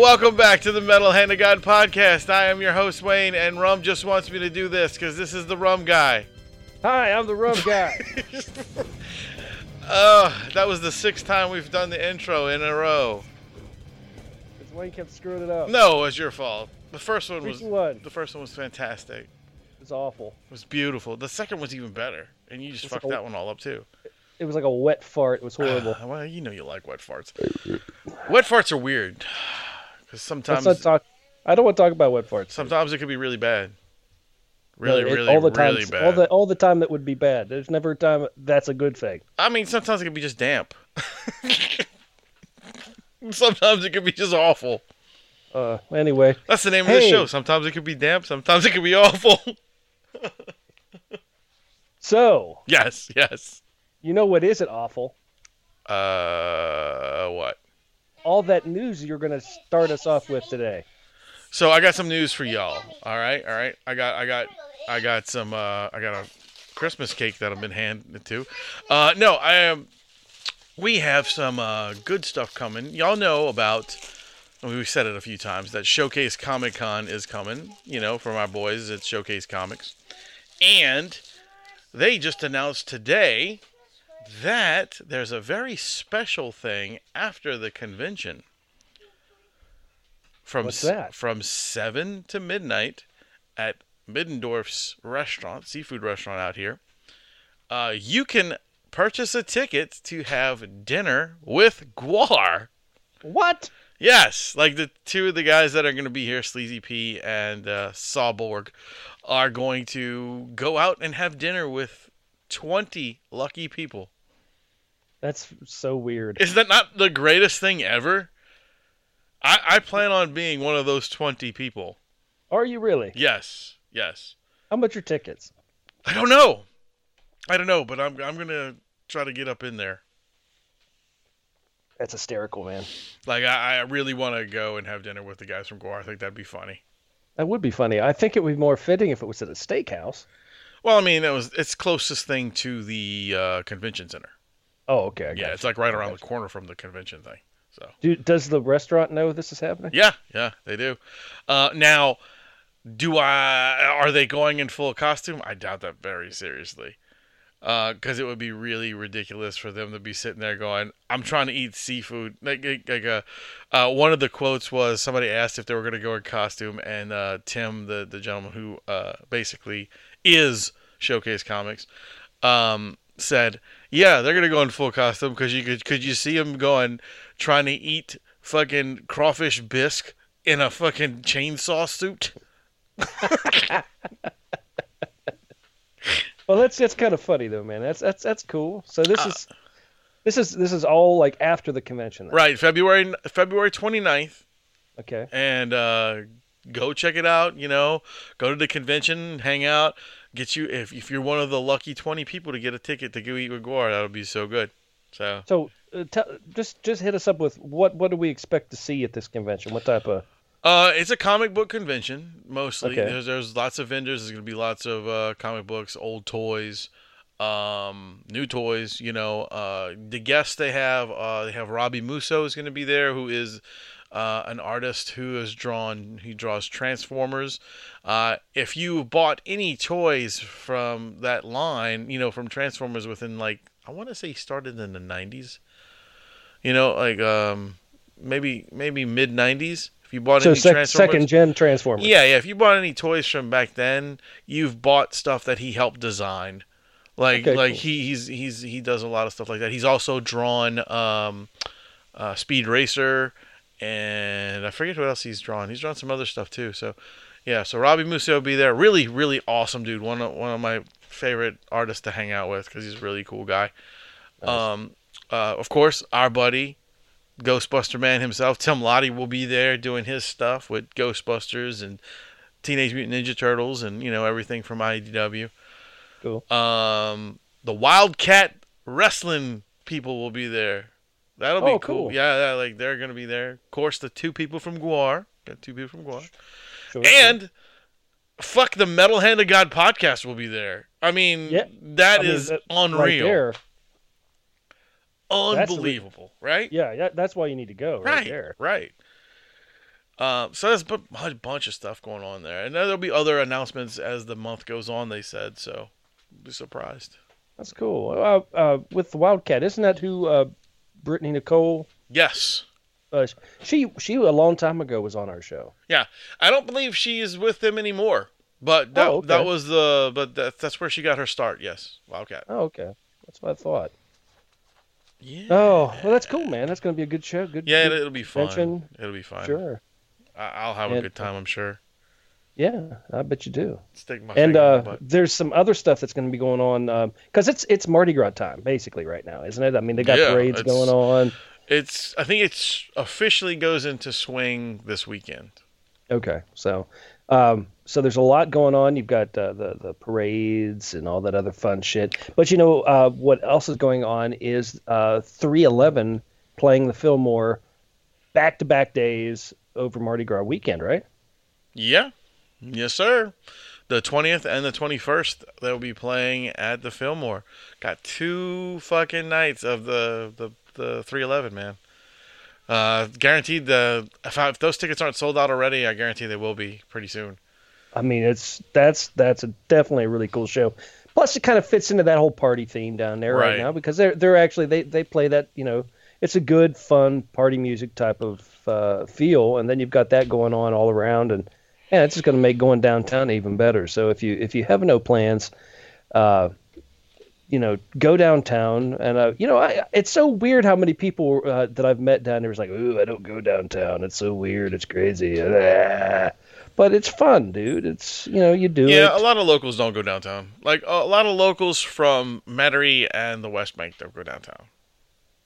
Welcome back to the Metal Hand of God podcast. I am your host Wayne, and Rum just wants me to do this because this is the Rum guy. Hi, I'm the rum guy. Oh, that was the sixth time we've done the intro in a row. Because Wayne kept screwing it up. No, it was your fault. The first one was one. the first one was fantastic. It was awful. It was beautiful. The second was even better, and you just fucked like a- that one all up too. It was like a wet fart. It was horrible. Ah, well, you know you like wet farts. Wet farts are weird because sometimes Let's not talk. I don't want to talk about wet farts. sometimes it could be really bad. No, Really, it- really, all the time, really bad. all the all the time that would be bad. There's never a time that's a good thing. I mean, sometimes it can be just damp. sometimes it could be just awful. Uh, anyway, That's the name of the show. Sometimes it could be damp. Sometimes it could be awful. so yes, yes. you know what isn't awful? Uh, what? All that news you're going to start us off with today. So I got some news for y'all. All right, all right. I got, I got, I got some. Uh, I got a Christmas cake that I've been handed to. Uh, no, I am. We have some uh, good stuff coming. Y'all know about. We said it a few times that Showcase Comic Con is coming. You know, for our boys at Showcase Comics, and they just announced today that there's a very special thing after the convention. From What's that? from seven to midnight at Middendorf's restaurant, seafood restaurant out here. Uh, you can purchase a ticket to have dinner with GWAR. What? Yes, like the two of the guys that are going to be here, Sleazy P and uh, Sawborg, are going to go out and have dinner with 20 lucky people. That's so weird. Is that not the greatest thing ever? I, I plan on being one of those 20 people. Are you really? Yes, yes. How much are tickets? I don't know. I don't know, but I'm, I'm going to try to get up in there. That's hysterical, man. Like, I, I really want to go and have dinner with the guys from GWAR. I think that'd be funny. That would be funny. I think it would be more fitting if it was at a steakhouse. Well, I mean, it was it's closest thing to the uh, convention center. Oh, okay. I Yeah, it's like right around the corner from the convention thing. So Do, does the restaurant know this is happening? yeah, yeah, they do. Uh, now, do I? Are they going in full costume? I doubt that very seriously, because it would be really ridiculous for them to be sitting there going, "I'm trying to eat seafood." Like, like, like uh, uh, one of the quotes was somebody asked if they were going to go in costume, and uh, Tim, the the gentleman who uh, basically is Showcase Comics, um, said, "Yeah, they're gonna go in full costume because you could could you see them going trying to eat fucking crawfish bisque in a fucking chainsaw suit?" Well, that's that's kind of funny though, man. That's that's that's cool. So this Uh, is this is this is all like after the convention. Then. Right, February February 29th, Okay. and uh, go check it out. You know, go to the convention, hang out, get you if if you're one of the lucky 20 people to get a ticket to go eat with GWAR, that would be so good. So So uh, tell just just hit us up with what what do we expect to see at this convention? What type of Uh, it's a comic book convention mostly. Okay. There's there's lots of vendors. There's gonna be lots of uh, comic books, old toys, um, new toys. You know, uh, the guests they have. Uh, they have Robbie Musso is gonna be there, who is uh, an artist who has drawn. He draws Transformers. Uh, if you bought any toys from that line, you know, from Transformers within like I want to say he started in the '90s. You know, like um, maybe maybe mid '90s. If you bought so any sec- Transformers, second gen Transformers? yeah, yeah. If you bought any toys from back then, you've bought stuff that he helped design. Like, Okay, like cool. he he's he's he does a lot of stuff like that. He's also drawn um, uh, Speed Racer, and I forget what else he's drawn. He's drawn some other stuff too. So, yeah. So Robbie Musso will be there. Really, really awesome dude. One of one of my favorite artists to hang out with because he's a really cool guy. Um, uh, of course, our buddy Ghostbuster man himself, Tim Lattie, will be there doing his stuff with Ghostbusters and Teenage Mutant Ninja Turtles and you know everything from IDW. Cool. Um, the Wildcat Wrestling people will be there. That'll be Oh, cool. cool. Yeah, yeah, like they're gonna be there. Of course, the two people from GWAR. Got two people from GWAR. Sure, And fuck the Metal Hand of God podcast will be there. I mean, Yeah. that I mean, that- unreal, right unbelievable, right? Yeah, yeah, that's why you need to go right, right, there. right. Uh, so there's a bunch of stuff going on there, and there'll be other announcements as the month goes on. They said so. Be surprised. That's cool. Uh, uh, with the Wildcat, isn't that who uh, Brittany Nicole? Yes. Uh, she she a long time ago was on our show. Yeah, I don't believe she is with them anymore. But that Oh, okay. that was the but that, that's where she got her start. Yes, Wildcat. Oh, okay, that's what I thought. Yeah. Oh, well, that's cool, man. That's gonna be a good show. Good. Yeah, good it'll be fun. It'll be fun. Sure. I- I'll have a And- good time. I'm sure. Yeah, I bet you do. Stick my And uh, there's some other stuff that's going to be going on because it's it's Mardi Gras time basically right now, isn't it? I mean, they got Yeah, parades going on. It's I think it's officially goes into swing this weekend. Okay, so um, so there's a lot going on. You've got uh, the the parades and all that other fun shit. But you know uh, what else is going on is uh, 311 playing the Fillmore back to back days over Mardi Gras weekend, right? Yeah. Yes, sir. The 20th and the 21st, they'll be playing at the Fillmore. Got two fucking nights of the the, the 311, man. Uh, guaranteed the if, I, if those tickets aren't sold out already, I guarantee they will be pretty soon. I mean, it's that's that's a, definitely a really cool show. Plus, it kind of fits into that whole party theme down there right, Right. now because they're they're actually they they play that you know it's a good fun party music type of uh, feel, and then you've got that going on all around, and yeah, it's just going to make going downtown even better. So if you if you have no plans, uh, you know, go downtown, and uh, you know, I, it's so weird how many people uh, that I've met down there is like, ooh, I don't go downtown. It's so weird. It's crazy. Ah. But it's fun, dude. It's you know, you do Yeah, a lot of locals don't go downtown. Like a lot of locals from Metairie and the West Bank don't go downtown.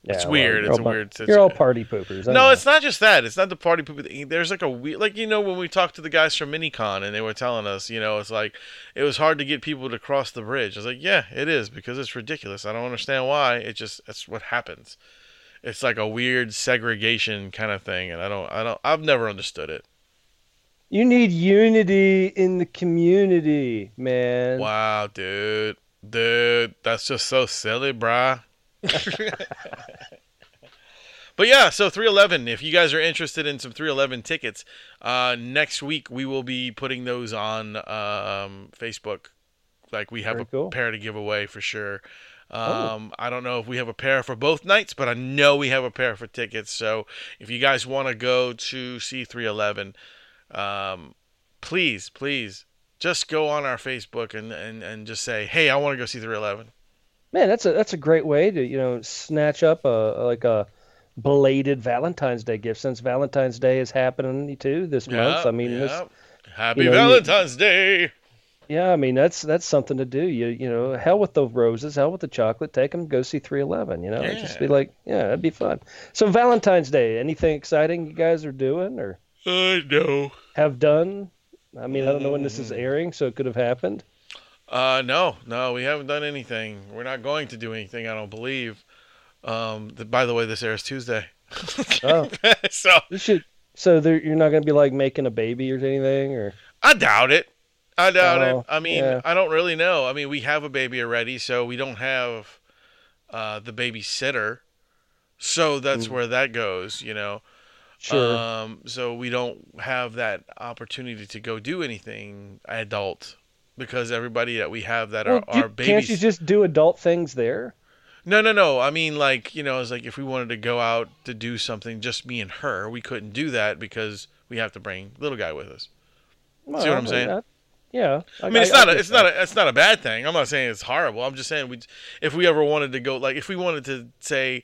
It's Yeah, weird. It's all weird You're all party poopers. I No, know. it's not just that. It's not the party people. There's like a weird, like you know, when we talked to the guys from MightyCon and they were telling us, you know, it's like it was hard to get people to cross the bridge. I was like, yeah, it is because it's ridiculous. I don't understand why. It just that's what happens. It's like a weird segregation kind of thing, and I don't, I don't, I've never understood it. You need unity in the community, man. Wow, dude, dude, that's just so silly, brah. But yeah, so 311. If you guys are interested in some 311 tickets, uh, next week we will be putting those on um, Facebook. Like we have Very a cool. pair to give away for sure. Oh. Um, I don't know if we have a pair for both nights, but I know we have a pair for tickets. So if you guys want to go to see 311, um, please, please, just go on our Facebook and, and, and just say, hey, I want to go see 311. Man, that's a that's a great way to you know snatch up a like a belated Valentine's Day gift since Valentine's Day is happening too this month. I mean, this, happy you know, you- Valentine's Day. yeah, I mean that's that's something to do. You you know, hell with the roses, hell with the chocolate. Take them, go see 311. You know, just be like, yeah, that'd be fun. So Valentine's Day, anything exciting you guys are doing or I know. have done? I mean, I don't know when this Mm. is airing, so it could have happened. Uh, no, no, we haven't done anything. We're not going to do anything. I don't believe. Um, th- by the way, this airs Tuesday. Oh. so You should. So there, you're not going to be like making a baby or anything, or I doubt it. I doubt Oh, it. I mean, yeah. I don't really know. I mean, we have a baby already, so we don't have uh, the babysitter. So that's where that goes, you know. Mm. sure. Um, so we don't have that opportunity to go do anything adult because everybody that we have that Well, are, you- are babies. can't you just do adult things there? No, no, no. I mean, like you know, it's like if we wanted to go out to do something, just me and her, we couldn't do that because we have to bring little guy with us. Well, what I'm saying? I- yeah. I mean, it's not a, it's that. not a, it's not a bad thing. I'm not saying it's horrible. I'm just saying we, if we ever wanted to go, like if we wanted to say,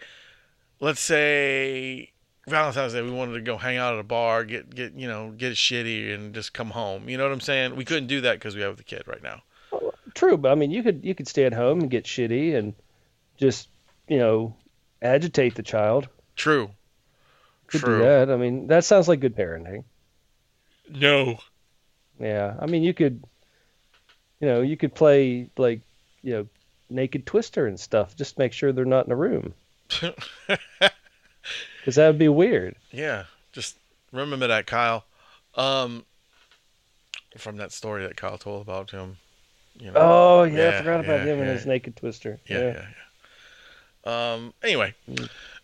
let's say Valentine's Day, we wanted to go hang out at a bar, get get you know get shitty and just come home. You know what I'm saying? We couldn't do that because we have the kid right now. True, but I mean, you could you could stay at home and get shitty and just you know agitate the child. True. Could True. do that. I mean, that sounds like good parenting. No. Yeah, I mean, you could, you know, you could play like, you know, Naked Twister and stuff. Just make sure they're not in a room, because that would be weird. Yeah, just remember that, Kyle. Um, from that story that Kyle told about him. You know. Oh yeah, Yeah, I forgot about yeah, him and yeah. his Naked Twister. yeah, yeah, yeah. Um. Anyway.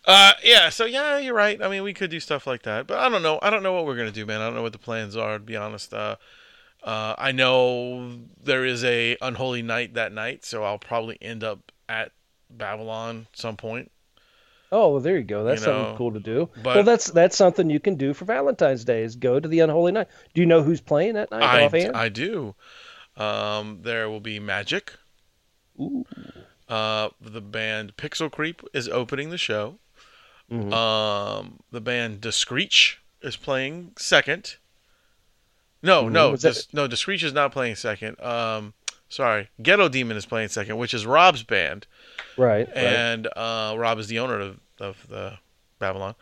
Uh. Yeah. So yeah, you're right. I mean, we could do stuff like that, but I don't know. I don't know what we're gonna do, man. I don't know what the plans are. To be honest. Uh. Uh, I know there is a unholy night that night, so I'll probably end up at Babylon some point. Oh, well, there you go. That's You know, something cool to do. but- well, that's that's something you can do for Valentine's Day. Is go to the Unholy Night. Do you know who's playing that night I, offhand? I do. Um, there will be Magic. Ooh. Uh, the band Pixel Creep is opening the show. Mhm. Um, the band Discreech is playing second. No, Mhm. no, Dis- no. Discreech is not playing second. Um, sorry, Ghetto Demon is playing second, which is Rob's band, right. right. and uh, Rob is the owner of, of the Babylon.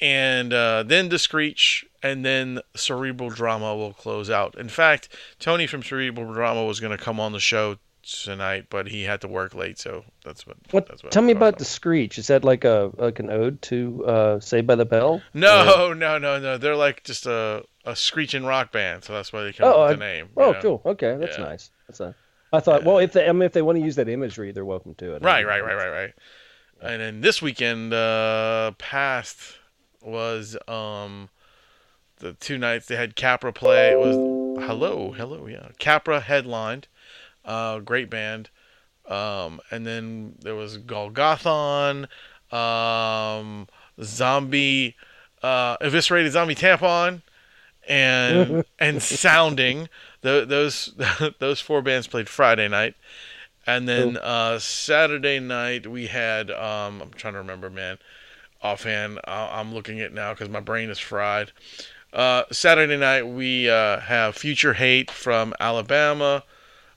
And uh, then The Screech and then Cerebral Drama will close out. In fact, Tony from Cerebral Drama was going to come on the show tonight, but he had to work late, so that's what. What, that's what tell me about it. the Screech. Is that like a like an ode to uh, Saved by the Bell? No, no, no, no. They're like just a, a screeching rock band, so that's why they came Oh, up with the I- name. you Oh, know? cool. Okay, that's Yeah. nice. That's nice. I thought, well, if they, I mean, if they want to use that imagery, they're welcome to it. Right, right, right, right, right. And then this weekend, uh, past was um, the two nights they had Capra play. It was hello, hello, yeah. Capra headlined, uh, great band. Um, and then there was Golgothon, um, Zombie, uh, Eviscerated Zombie Tampon, and and Sounding. Tho- those those four bands played Friday night. And then uh, Saturday night we had um, I'm trying to remember, man. Offhand, I- I'm looking at it now because my brain is fried. Uh, Saturday night we uh, have Future Hate from Alabama,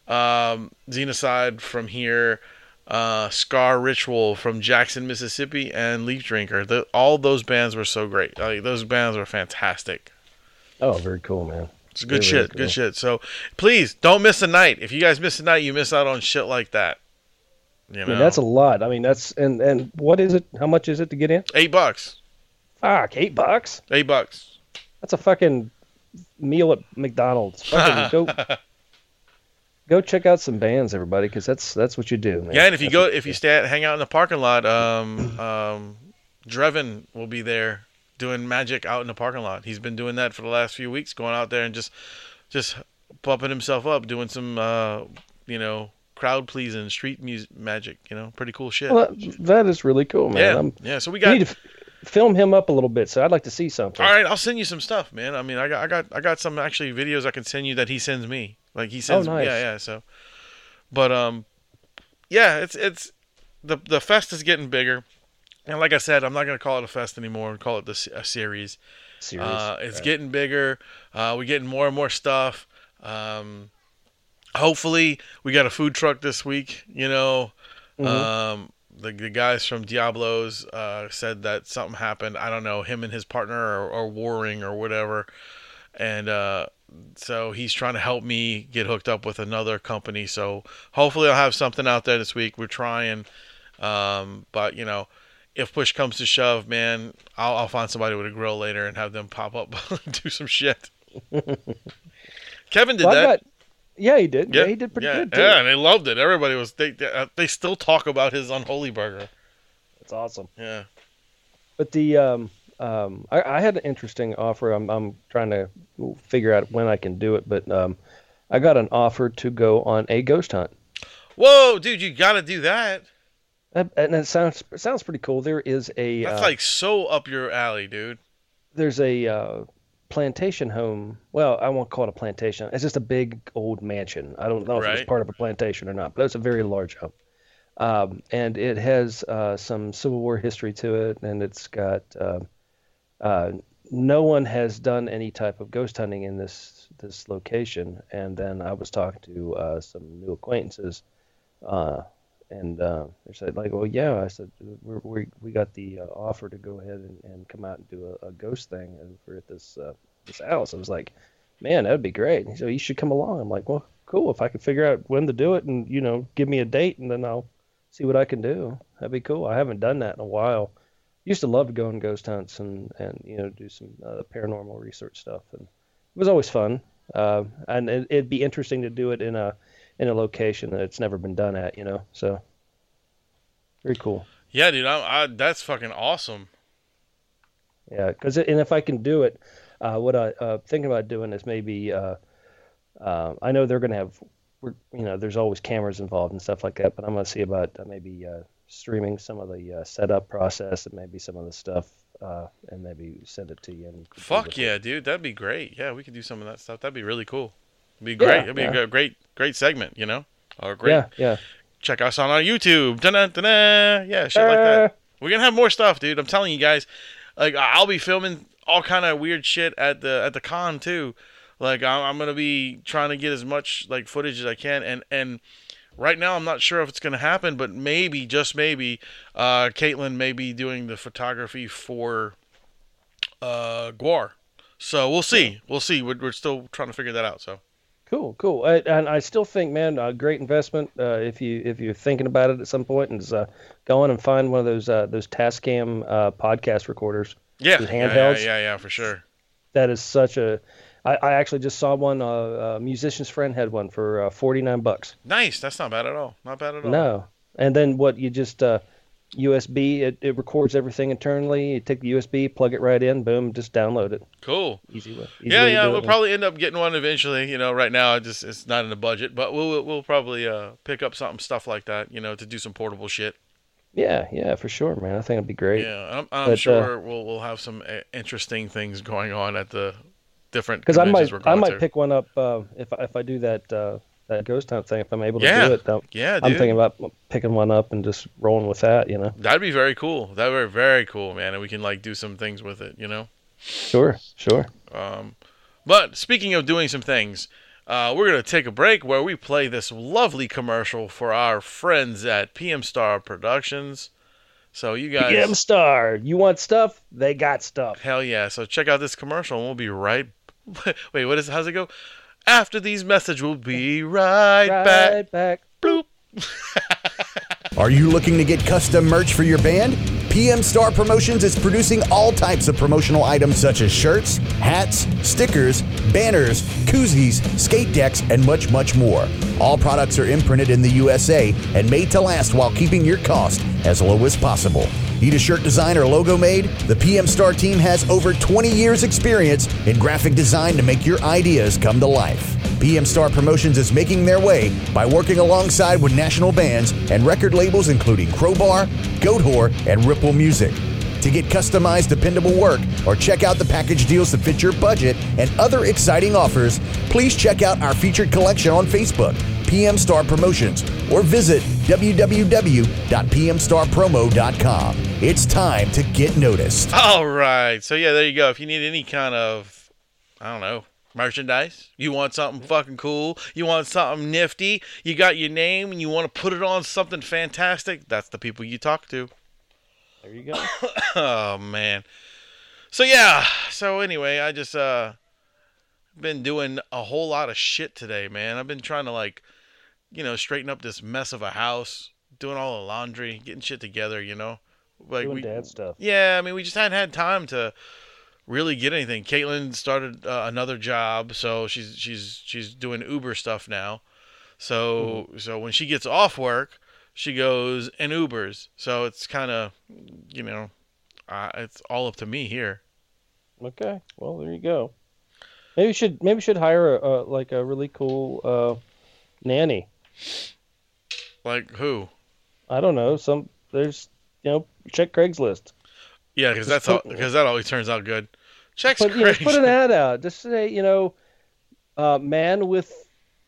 um, Xenocide from here, uh, Scar Ritual from Jackson, Mississippi, and Leaf Drinker. The, all those bands were so great. Like those bands were fantastic. Oh, very cool, man. It's good Very, shit. very Good shit. So please don't miss a night. If you guys miss a night, you miss out on shit like that. You know, mean, that's a lot. I mean, that's and and what is it? How much is it to get in? eight bucks. Fuck, eight bucks. Eight bucks. That's a fucking meal at McDonald's. Fucking go, go check out some bands, everybody, because that's that's what you do. Man. Yeah, and if you That's go, if you stay, hang out in the parking lot, um, um, Drevin will be there doing magic out in the parking lot. He's been doing that for the last few weeks, going out there and just, just pumping himself up, doing some, uh, you know, crowd pleasing street music magic. You know, pretty cool shit. Well, that, is really cool, man. yeah, I'm, yeah. So we got. need to film him up a little bit, so I'd like to see something. All right, I'll send you some stuff, man. I mean, I got, I got, I got some actually videos I can send you that he sends me. Like he sends, Oh, nice. yeah, yeah. So, but um, yeah, it's it's the the fest is getting bigger, and like I said, I'm not gonna call it a fest anymore. Call it the se- a series. Serious. Uh, it's Right. getting bigger. Uh, we're getting more and more stuff. Um, hopefully, we got a food truck this week. You know, Mhm. um, the, the guys from Diablos uh, said that something happened. I don't know. Him and his partner are, are warring or whatever, and uh, so he's trying to help me get hooked up with another company. So hopefully, I'll have something out there this week. We're trying, um, but you know. If push comes to shove, man, I'll, I'll find somebody with a grill later and have them pop up and do some shit. Kevin did Well, that. got- yeah, he did. Yeah, he did pretty yeah, good too. Yeah, and they loved it. Everybody was they they, uh, they still talk about his unholy burger. That's awesome. Yeah. But the um, um, I, I had an interesting offer. I'm I'm trying to figure out when I can do it, but um, I got an offer to go on a ghost hunt. Whoa, dude, you got to do that. And it sounds it sounds pretty cool. There is a That's uh, like so up your alley, dude. there's a uh, plantation home. Well, I won't call it a plantation. It's just a big old mansion. I don't know if it's part of a plantation or not, but it's a very large home. Um, and it has uh, some Civil War history to it, and it's got uh, uh, no one has done any type of ghost hunting in this this location. And then I was talking to uh, some new acquaintances, uh, and uh, they said like, "Well, yeah." I said, "We're, we we got the uh, offer to go ahead and, and come out and do a, a ghost thing over at this uh, this house." I was like, man, that'd be great. He said, you should come along. I'm like, well, cool. If I can figure out when to do it and, you know, give me a date and then I'll see what I can do. That'd be cool. I haven't done that in a while. Used to love to go on ghost hunts and, and you know, do some uh, paranormal research stuff. And it was always fun. Uh, and it, it'd be interesting to do it in a, in a location that it's never been done at, you know? So very cool. Yeah, dude, I, I, that's fucking awesome. Yeah, because and if I can do it, uh, what I uh, thinking about doing is maybe uh, uh, I know they're going to have, you know, there's always cameras involved and stuff like that, but I'm going to see about uh, maybe uh, streaming some of the uh, setup process and maybe some of the stuff, uh, and maybe send it to you. And you can do Fuck yeah, dude, that'd be great. Yeah, we could do some of that stuff. That'd be really cool. It'd be Yeah, great. It'd be yeah. a great, great segment, you know? Or great. Yeah, yeah. Check us on our YouTube. Dun-dun, dun-dun. Yeah, shit like that. Uh, We're gonna have more stuff, dude. I'm telling you guys. Like I'll be filming all kind of weird shit at the at the con too. Like I'm, I'm gonna be trying to get as much like footage as I can, and and right now I'm not sure if it's gonna happen, but maybe just maybe, uh, Caitlin may be doing the photography for uh GWAR. So we'll see. We'll see. We're, we're still trying to figure that out. So Cool, cool. I, and I still think, man, a great investment uh, if you if you're thinking about it at some point, is uh, go on and find one of those uh, those Tascam uh, podcast recorders. yeah, With yeah, yeah, yeah, yeah, for sure. That is such a. I, I actually just saw one. Uh, a musician's friend had one for uh, forty nine bucks. Nice. That's not bad at all. Not bad at all. No, and then what? You just uh, USB. It, it records everything internally. You take the USB, plug it right in, boom, just download it. Cool. Easy way. Easy yeah, way yeah, we'll probably end up getting one eventually. You know, right now it just it's not in the budget, but we'll we'll- probably uh pick up something stuff like that. You know, to do some portable shit. Yeah, yeah, for sure, man. I think it'd be great. Yeah, I'm, I'm But, uh, sure we'll we'll have some uh, interesting things going on at the different Because I might, I might to. pick one up uh, if I- if I do that uh, that ghost hunt thing. If I'm able to Yeah, do it, I'm, yeah, dude. I'm thinking about picking one up and just rolling with that. You know. That'd be very cool. That'd be very cool, man. And we can like do some things with it. You know. Sure, sure. Um, but speaking of doing some things, uh, we're gonna take a break where we play this lovely commercial for our friends at PM Star Productions. So you guys, PM Star. You want stuff? They got stuff. hell yeah! So check out this commercial, and we'll be right. Wait, what is? How's it go? After these messages, we'll be right, back. Back. Bloop. Are you looking to get custom merch for your band? PM Star Promotions is producing all types of promotional items such as shirts, hats, stickers, banners, koozies, skate decks, and much, much more. All products are imprinted in the USA and made to last while keeping your cost as low as possible. Need a shirt design or logo made? The PM Star team has over 20 years' experience in graphic design to make your ideas come to life. PM Star Promotions is making their way by working alongside with national bands and record labels including Crowbar, Goatwhore, and Ripple Music. To get customized, dependable work or check out the package deals that fit your budget and other exciting offers, please check out our featured collection on Facebook, PM Star Promotions, or visit www.pmstarpromo.com. It's time to get noticed. All right. So yeah, there you go. If you need any kind of, I don't know, merchandise, you want something fucking cool, you want something nifty, you got your name and you want to put it on something fantastic, that's the people you talk to. There you go. Oh man. So yeah. So anyway, I just uh been doing a whole lot of shit today, man. I've been trying to like, you know, straighten up this mess of a house, doing all the laundry, getting shit together, you know. Like Doing we, dad stuff. yeah, I mean, we just hadn't had time to really get anything. Caitlin started uh, another job, so she's she's she's doing Uber stuff now. So so when she gets off work, she goes and Ubers. So it's kind of, you know, uh, it's all up to me here. Okay. Well, there you go. Maybe we should maybe we should hire a, a like a really cool uh, nanny. Like who? I don't know. Some there's you know check Craigslist. Yeah, because that's all because that always turns out good. Checks Put, you know, put an ad out. Just say you know, uh, man with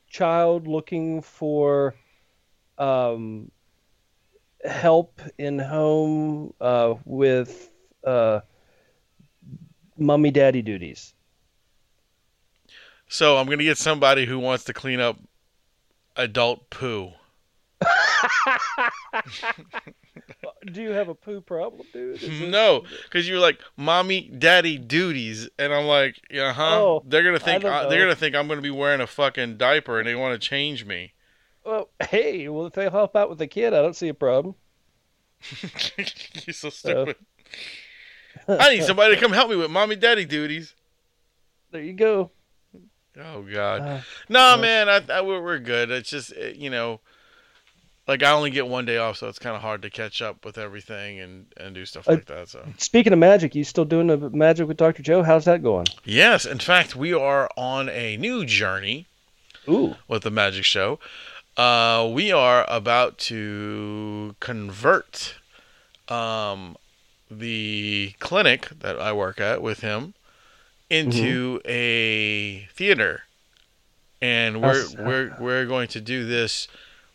child looking for um, help in home uh, with uh, mummy daddy duties. So I'm gonna get somebody who wants to clean up adult poo. do you have a poo problem, dude? No, because you were like, "Mommy, Daddy, duties," and I'm like, "Yeah, huh?" Oh, they're gonna I think don't uh, they're gonna think I'm gonna be wearing a fucking diaper, and they want to change me. Well, hey, well, if they help out with the kid, I don't see a problem. You're so stupid. I need somebody to come help me with mommy, daddy duties. There you go. Oh God, Uh, no, man, I, I we're, we're good. It's just uh, you know, like I only get one day off, so it's kind of hard to catch up with everything and and do stuff Uh, like that. So speaking of magic, you still doing the magic with Dr. Joe? How's that going? yes, in fact, we are on a new journey. Ooh. with the magic show. Uh, we are about to convert um, the clinic that I work at with him into a theater, and we're we're we're going to do this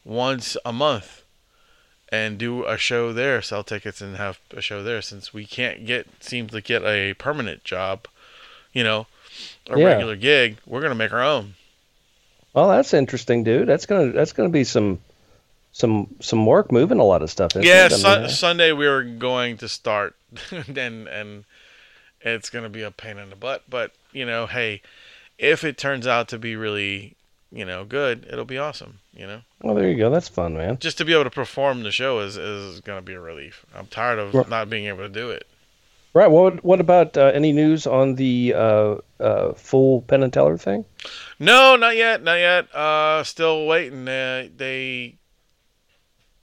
once a month and do a show there, sell tickets and have a show there. Since we can't get seem to get a permanent job, you know, a Yeah. regular gig, we're gonna make our own. Well, that's interesting, dude. That's gonna that's gonna be some some some work moving a lot of stuff. isn't Yeah, it? I mean, uh, Sunday we were going to start, and and it's gonna be a pain in the butt. But you know, hey, if it turns out to be really, you know, good, it'll be awesome. You know, well, there you go. That's fun, man. just to be able to perform the show is is gonna be a relief. I'm tired of Right. not being able to do it. Right. What what about uh, any news on the uh, uh, full Penn and Teller thing? No, not yet, not yet. Uh, still waiting. Uh, they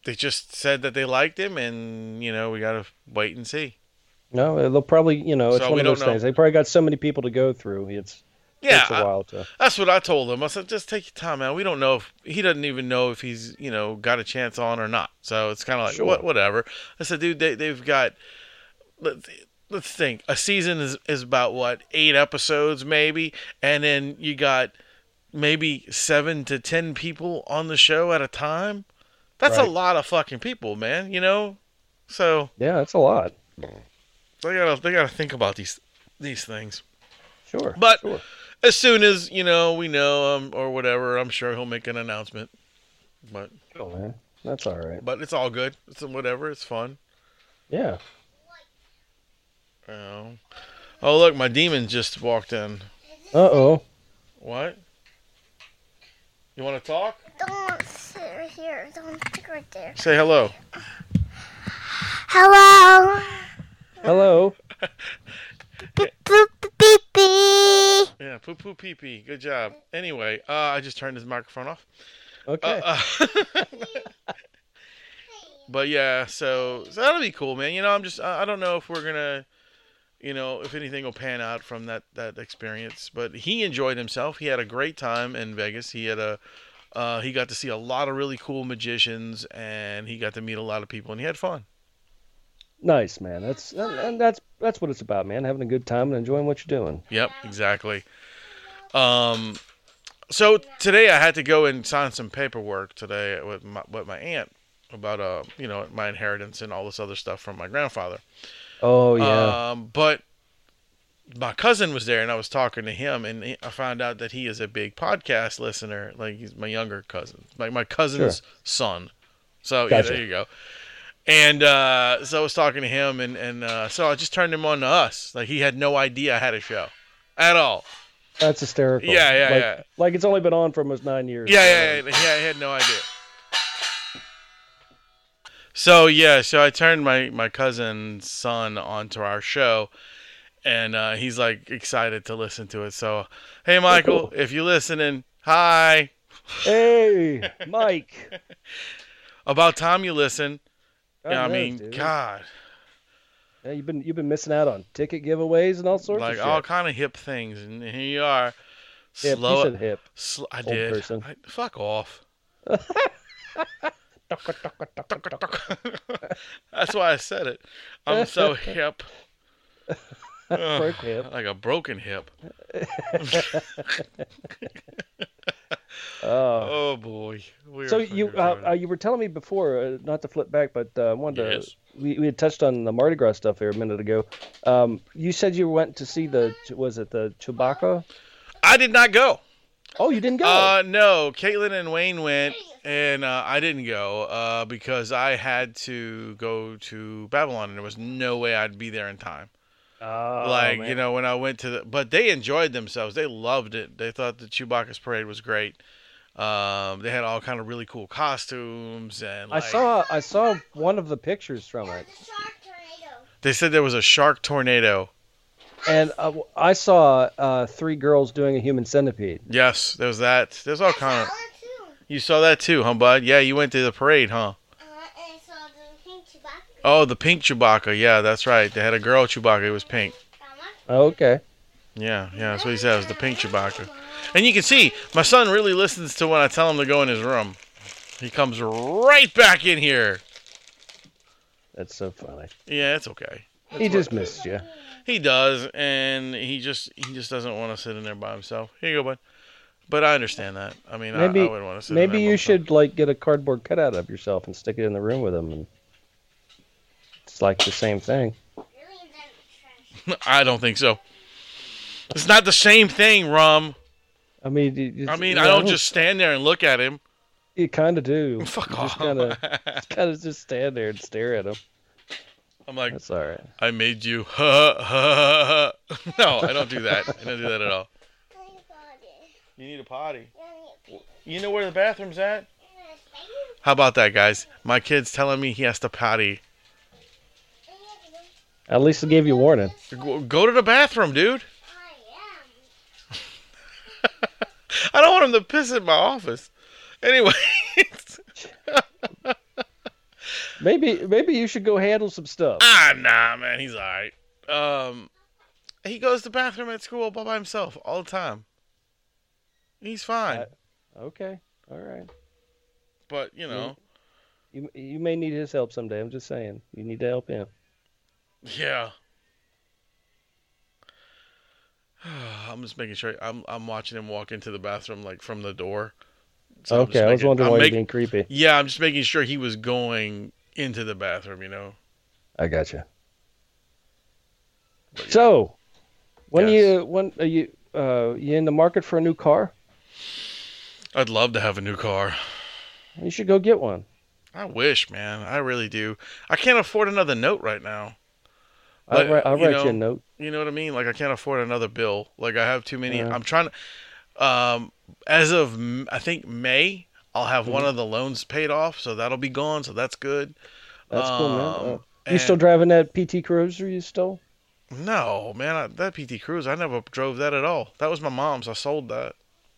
they just said that they liked him, and you know, we gotta wait and see. No, they'll probably you know it's So one of those know. things. They probably got so many people to go through. It's Yeah, takes a I- while to. That's what I told him. I said, just take your time, man. We don't know if he doesn't even know if he's, you know, got a chance on or not. So it's kind of like, Sure. what, whatever. I said, dude, they, they've got. Let's, let's think. A season is is about what eight episodes, maybe, and then you got maybe seven to ten people on the show at a time. That's a lot of fucking people, man. You know, so Yeah, that's a lot. they gotta they gotta think about these these things. Sure. But- sure. As soon as you know we know um, or whatever, I'm sure he'll make an announcement. But Oh man, that's all right. but it's all good. It's whatever. It's fun. Yeah. You know. Oh look, my demon just walked in. Uh oh. What? You want to talk? Don't sit right here. Don't stick right there. Say hello. Hello. Hello. Beep boop beep beep. Yeah, poo poo pee pee. Good job. Anyway, uh, I just turned his microphone off. Okay. Uh, uh, but yeah, so, so that'll be cool, man. You know, I'm just I I don't know if we're gonna, you know, if anything will pan out from that that experience. But he enjoyed himself. He had a great time in Vegas. He had a uh, he got to see a lot of really cool magicians, and he got to meet a lot of people, and he had fun. Nice, man. That's and, that's that's what it's about, man. Having a good time and enjoying what you're doing. Yep, exactly. Um, so today I had to go and sign some paperwork today with my with my aunt about uh you know my inheritance and all this other stuff from my grandfather. Oh yeah. Um, but my cousin was there, and I was talking to him, and he- I found out that he is a big podcast listener. Like he's my younger cousin, like my cousin's son. So Gotcha. yeah, there you go. And uh, so I was talking to him, and and uh, so I just turned him on to us. Like he had no idea I had a show at all. that's hysterical. yeah, yeah, like, yeah. Like it's only been on for almost nine years. Yeah, yeah, yeah, yeah. I had no idea. So yeah, so I turned my my cousin's son onto our show, and uh, he's like excited to listen to it. So, hey, Michael, cool. if you're listening, hi. Hey, Mike. About time you listen. God Yeah, I mean. God, Yeah, you've been you've been missing out on ticket giveaways and all sorts like of shit. Like all kind of hip things, and here you are. Hip, Slow you hip. Sl- I Old did. person. I, fuck off. That's why I said it. I'm so hip. Ugh, hip. Like a broken hip. Oh. Oh boy. We So you uh, uh, you were telling me before, uh, not to flip back, but uh, I wanted Yes. to. We, we had touched on the Mardi Gras stuff here a minute ago. Um, you said you went to see the was it the Chewbacca? I did not go. Oh, you didn't go. Uh, no, Caitlin and Wayne went, and uh, I didn't go uh, because I had to go to Babylon, and there was no way I'd be there in time. Oh, like man. you know, when I went to the, but they enjoyed themselves. They loved it. They thought the Chewbacchus parade was great. Um, they had all kind of really cool costumes, and I saw I saw one of the pictures from it, They said there was a shark tornado. and uh, I saw uh, three girls doing a human centipede. Yes, there was that. There's all I kind of. saw it too. You saw that too, huh, bud? Yeah, you went to the parade, huh? Uh, and I saw the pink Chewbacca. Oh, the pink Chewbacca. Yeah, that's right. They had a girl Chewbacca. It was pink. Oh, okay. Yeah, yeah, that's what he said. It was the pink Chewbacca. And you can see my son really listens to when I tell him to go in his room. He comes right back in here. That's so funny. Yeah, it's okay. He just missed you. He does, and he just he just doesn't want to sit in there by himself. Here you go, bud. But I understand that. I mean, Maybe- I wouldn't want to sit. in Maybe you should like get a cardboard cutout of yourself and stick it in the room with him, and it's like the same thing. Really in the trash. I don't think so. It's not the same thing, Rum. I mean, you, I mean, you I don't just stand there and look at him. You kind of do. Fuck you off. Kind of, kind of just stand there and stare at him. I'm like, That's all right. I made you. Ha, ha, ha. No, I don't do that. I don't do that at all. I got it. You need a potty. You know where the bathroom's at? How about that, guys? My kid's telling me he has to potty. At least I gave you warning. Go to the bathroom, dude. I am. I don't want him to piss in my office. Anyway, Maybe, maybe you should go handle some stuff. ah, nah, man, he's all right. Um, he goes to the bathroom at school all by himself all the time. He's fine, I- Okay, all right. but you know, You you may need his help someday. I'm just saying. You need to help him. Yeah. I'm just making sure. I'm I'm watching him walk into the bathroom like from the door. So okay, I was wondering I'm why making- you're being creepy. Yeah, I'm just making sure he was going into the bathroom. You know. I got you. So, when Yes. you when are you uh you in the market for a new car? I'd love to have a new car. You should go get one. I wish, man. I really do. I can't afford another note right now. I'll, write, I'll you write you a note. You know what I mean? Like I can't afford another bill. Like I have too many. Yeah. I'm trying to. Um, as of I think May, I'll have Mm-hmm. one of the loans paid off, so that'll be gone. So that's good. That's cool, man. Um, Uh, you still driving that PT Cruiser you stole? No, man. I, that PT Cruiser, I never drove that at all. That was my mom's. I sold that.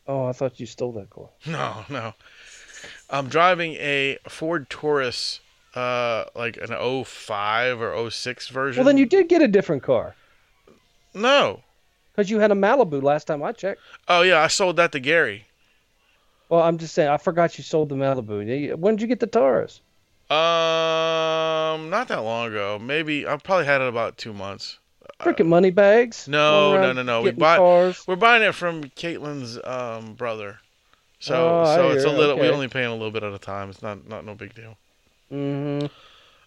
Oh, I thought you stole that car. No, no. I'm driving a Ford Taurus, uh, like an 05 or 06 version. Well, then you did get a different car No. because you had a Malibu last time I checked. Oh yeah, I sold that to Gary. Well, I'm just saying, I forgot you sold the Malibu. When did you get the Taurus? Um, not that long ago. Maybe I probably had it about two months. Freaking money bags. no, no, no, no. We cars. We're buying it from Caitlin's um brother. So Oh, so it's a little. We okay. only paying a little bit at a time. It's not not no big deal. Mm-hmm.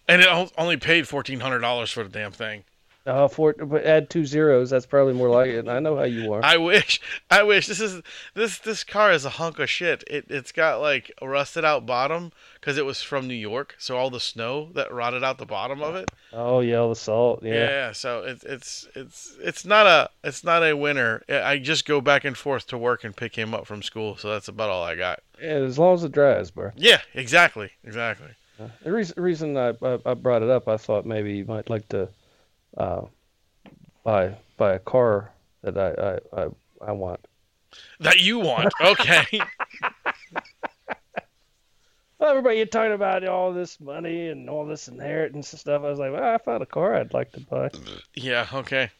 And it only paid fourteen hundred dollars for the damn thing. Uh, for but add two zeros. That's probably more like it. I know how you are. I wish. I wish. This is this this car is a hunk of shit. It it's got like a rusted out bottom because it was from New York. So all the snow that rotted out the bottom of it. oh yeah, all the salt. Yeah. Yeah. so it's it's it's it's not a it's not a winner. I I just go back and forth to work and pick him up from school. So that's about all I got. Yeah, as long as it drives, bro. Yeah, exactly, exactly. The reason, reason I, I I brought it up, I thought maybe you might like to uh, buy buy a car that I I, I, I want. That you want, okay? Well, everybody you're talking about all this money and all this inheritance and stuff. I was like, well, I found a car I'd like to buy. yeah, okay.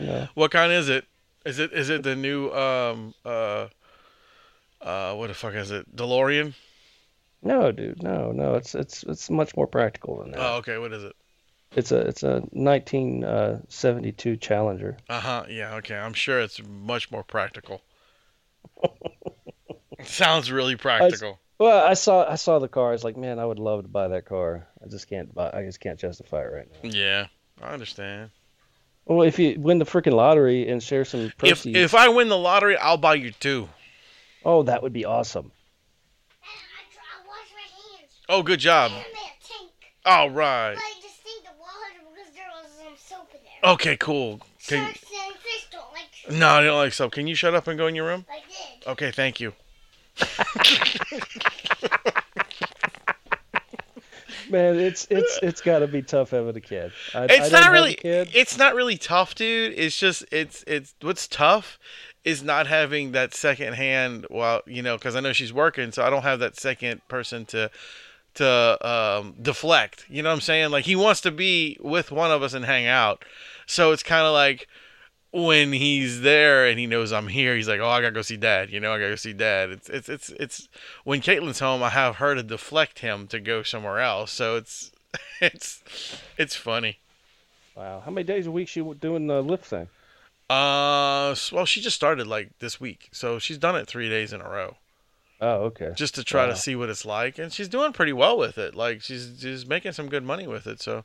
Know, What kind is it? Is it is it the new um uh uh what the fuck is it? DeLorean? No, dude, no, no. It's it's it's much more practical than that. Oh, okay. What is it? It's a it's a 1972 Challenger. Uh huh. Yeah. Okay. I'm sure it's much more practical. Sounds really practical. Well, I saw I saw the car. I was like, man, I would love to buy that car. I just can't buy. I just can't justify it right now. Yeah, I understand. Well, if you win the freaking lottery and share some If if I win the lottery, I'll buy you two. Oh, that would be awesome. And I, try, I wash my hands. Oh, good job. And I made a tank. All right. Like just think of water because there was some soap in there. Okay, cool. Can, Sharks and fish don't like no, I don't like soap. Can you shut up and go in your room? like this. Okay, thank you. Man, it's it's it's got to be tough having a kid. I, I It's don't not have a really. kid. It's not really tough, dude. It's just it's it's what's tough is not having that second hand. While you know, because I know she's working, so I don't have that second person to to um, deflect. You know what I'm saying? Like he wants to be with one of us and hang out, so it's kind of like when he's there and he knows I'm here, he's like, "Oh, I gotta go see Dad." You know, I gotta go see Dad. It's it's it's it's when Caitlin's home, I have her to deflect him to go somewhere else. So it's it's it's funny. Wow, how many days a week she doing the Lyft thing? Uh, well, she just started like this week, so she's done it three days in a row, Oh, okay. just to try Wow. to see what it's like, and she's doing pretty well with it. Like she's she's making some good money with it, so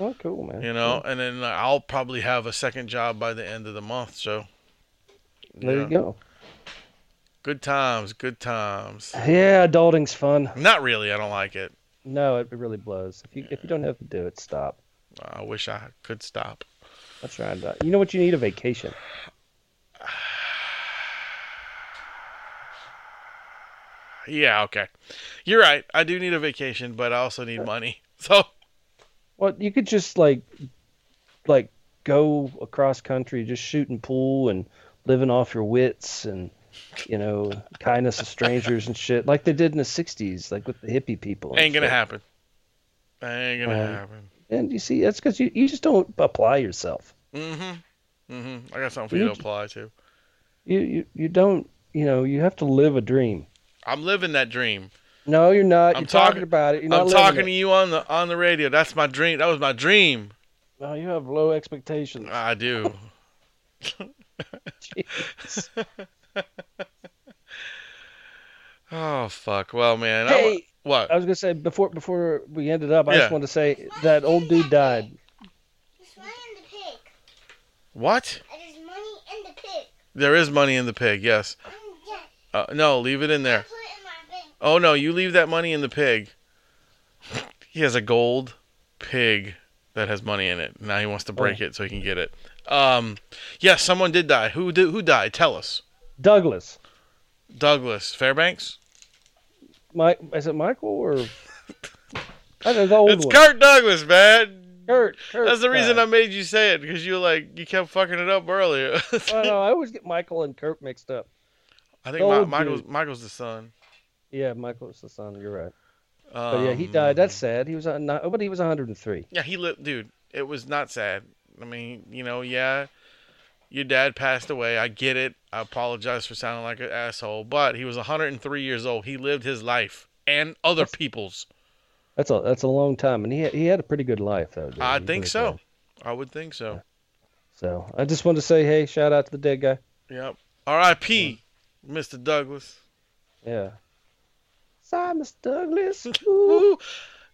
Oh, cool, man. you know. And then I'll probably have a second job by the end of the month. So There yeah. you go. Good times, good times. Yeah, adulting's fun. Not really. I don't like it. No, it really blows. If you if you don't have to do it, stop. I wish I could stop. Trying to. You know what? You need a vacation. Yeah, okay. You're right. I do need a vacation, but I also need money. So Well, you could just like, like go across country, just shooting pool and living off your wits and, you know, kindness of strangers and shit, like they did in the '60s, like with the hippie people. ain't gonna shit. happen. Ain't gonna Um, happen. And you see, that's because you, you just don't apply yourself. Mm-hmm. Mm-hmm. I got something for You you to apply to. You you you don't. You know, you have to live a dream. I'm living that dream. No, you're not. I'm you're talking, talking- about it. You're not I'm living talking it. to you on the on the radio. That's my dream. That was my dream. No, you have low expectations. I do. Oh fuck. Well, man. I hey, what? I was gonna say before before we ended up, I Yeah. just wanted to say that old dude died. There's money in the pig. What? There's money in the pig. There is money in the pig. Yes. I'm dead. Uh, no, leave it in there. Put it in my bank. Oh no, you leave that money in the pig. He has a gold pig that has money in it. Now he wants to break it so he can get it. Um, yes, someone did die. Who did? Who died? Tell us. Douglas. Douglas Fairbanks. Mike, is it Michael or? I the old It's one. Kirk Douglas, man. Kurt. Kurt That's the reason I made you say it because you like you kept fucking it up earlier. I know. I always get Michael and Kurt mixed up. I think Mi- Michael's. Michael's the son. Yeah, Michael's the son. You're right. Um, But yeah, he died. That's sad. He was on, not, but he was 103. Yeah, he lived, dude. It was not sad. I mean, you know, yeah, your dad passed away. I get it. I apologize for sounding like an asshole, but he was 103 years old. He lived his life and other people's. That's a that's a long time, and he had, he had a pretty good life though. Dude. I He think so. I would think so. So I just wanted to say, hey, shout out to the dead guy. Yep. R.I.P. Mr. Douglas. Yeah. Sorry, Miss Douglas. Ooh. Ooh,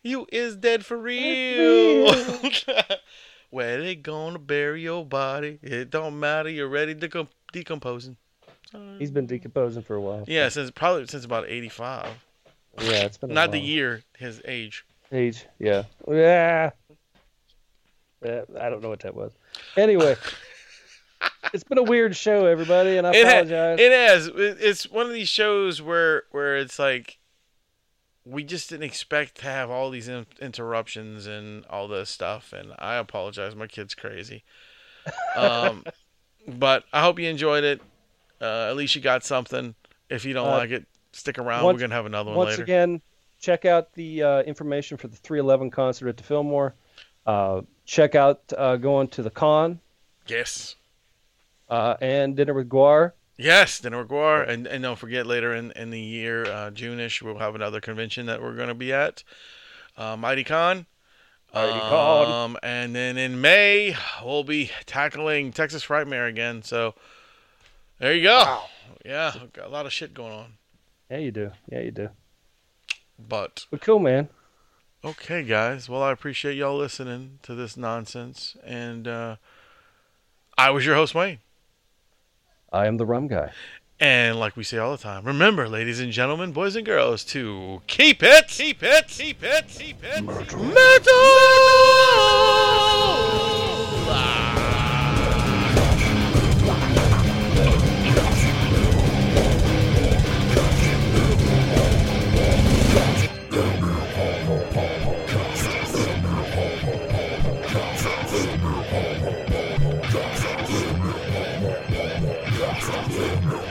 you is dead for real. Where they gonna bury your body? It don't matter. You're ready to com- decomposing. He's been decomposing for a while. Yeah, since probably since about 85. Yeah, it's been a Not the year, his age. age. Yeah. Yeah. Yeah, I don't know what that was. Anyway, it's been a weird show, everybody, and I It, apologize. it has. It's one of these shows where where it's like we just didn't expect to have all these in- interruptions and all this stuff, and I apologize. My kid's crazy. Um, but I hope you enjoyed it. Uh, at least you got something. If you don't Uh, like it, stick around. once- We're gonna have another one Once later. Once again, check out the uh, information for the 311 concert at the Fillmore. Uh, check out uh, going to the con yes. Uh, and dinner with GWAR. Yes, Dinner with GWAR. And, and don't forget, later in, in the year, uh, June-ish, we'll have another convention that we're going to be at. Uh, Mighty Con. Mighty Con. Um, and then in May, we'll be tackling Texas Frightmare again. So there you go. Yeah, got a lot of shit going on. Yeah, you do. Yeah, you do. But But cool, man. okay, guys. Well, I appreciate y'all listening to this nonsense. And uh, I was your host, Wayne. I am the rum guy. And like we say all the time, remember, ladies and gentlemen, boys and girls, to keep it, keep it, keep it, keep it, Metal metal. Ah!